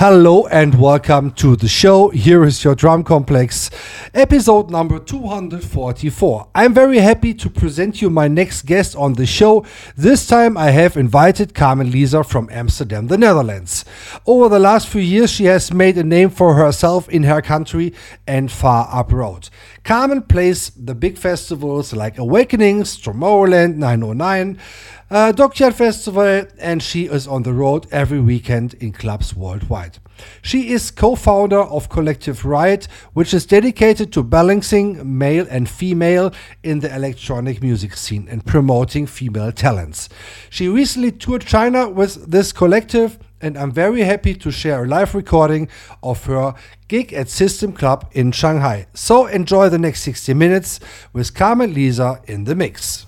Hello and welcome to the show. Here is your Drum Complex, episode number 244. I'm very happy to present you my next guest on the show. This time I have invited Carmen Lisa from Amsterdam, the Netherlands. Over the last few years, she has made a name for herself in her country and far abroad. Carmen plays the big festivals like Awakenings, Tomorrowland 909 uh, Dockyard Festival, and she is on the road every weekend in clubs worldwide. She is co founder of Collective Riot, which is dedicated to balancing male and female in the electronic music scene and promoting female talents. She recently toured China with this collective, and I'm very happy to share a live recording of her gig at System Club in Shanghai. So enjoy the next 60 minutes with Carmen Lisa in the mix.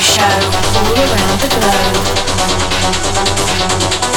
Show all around the globe.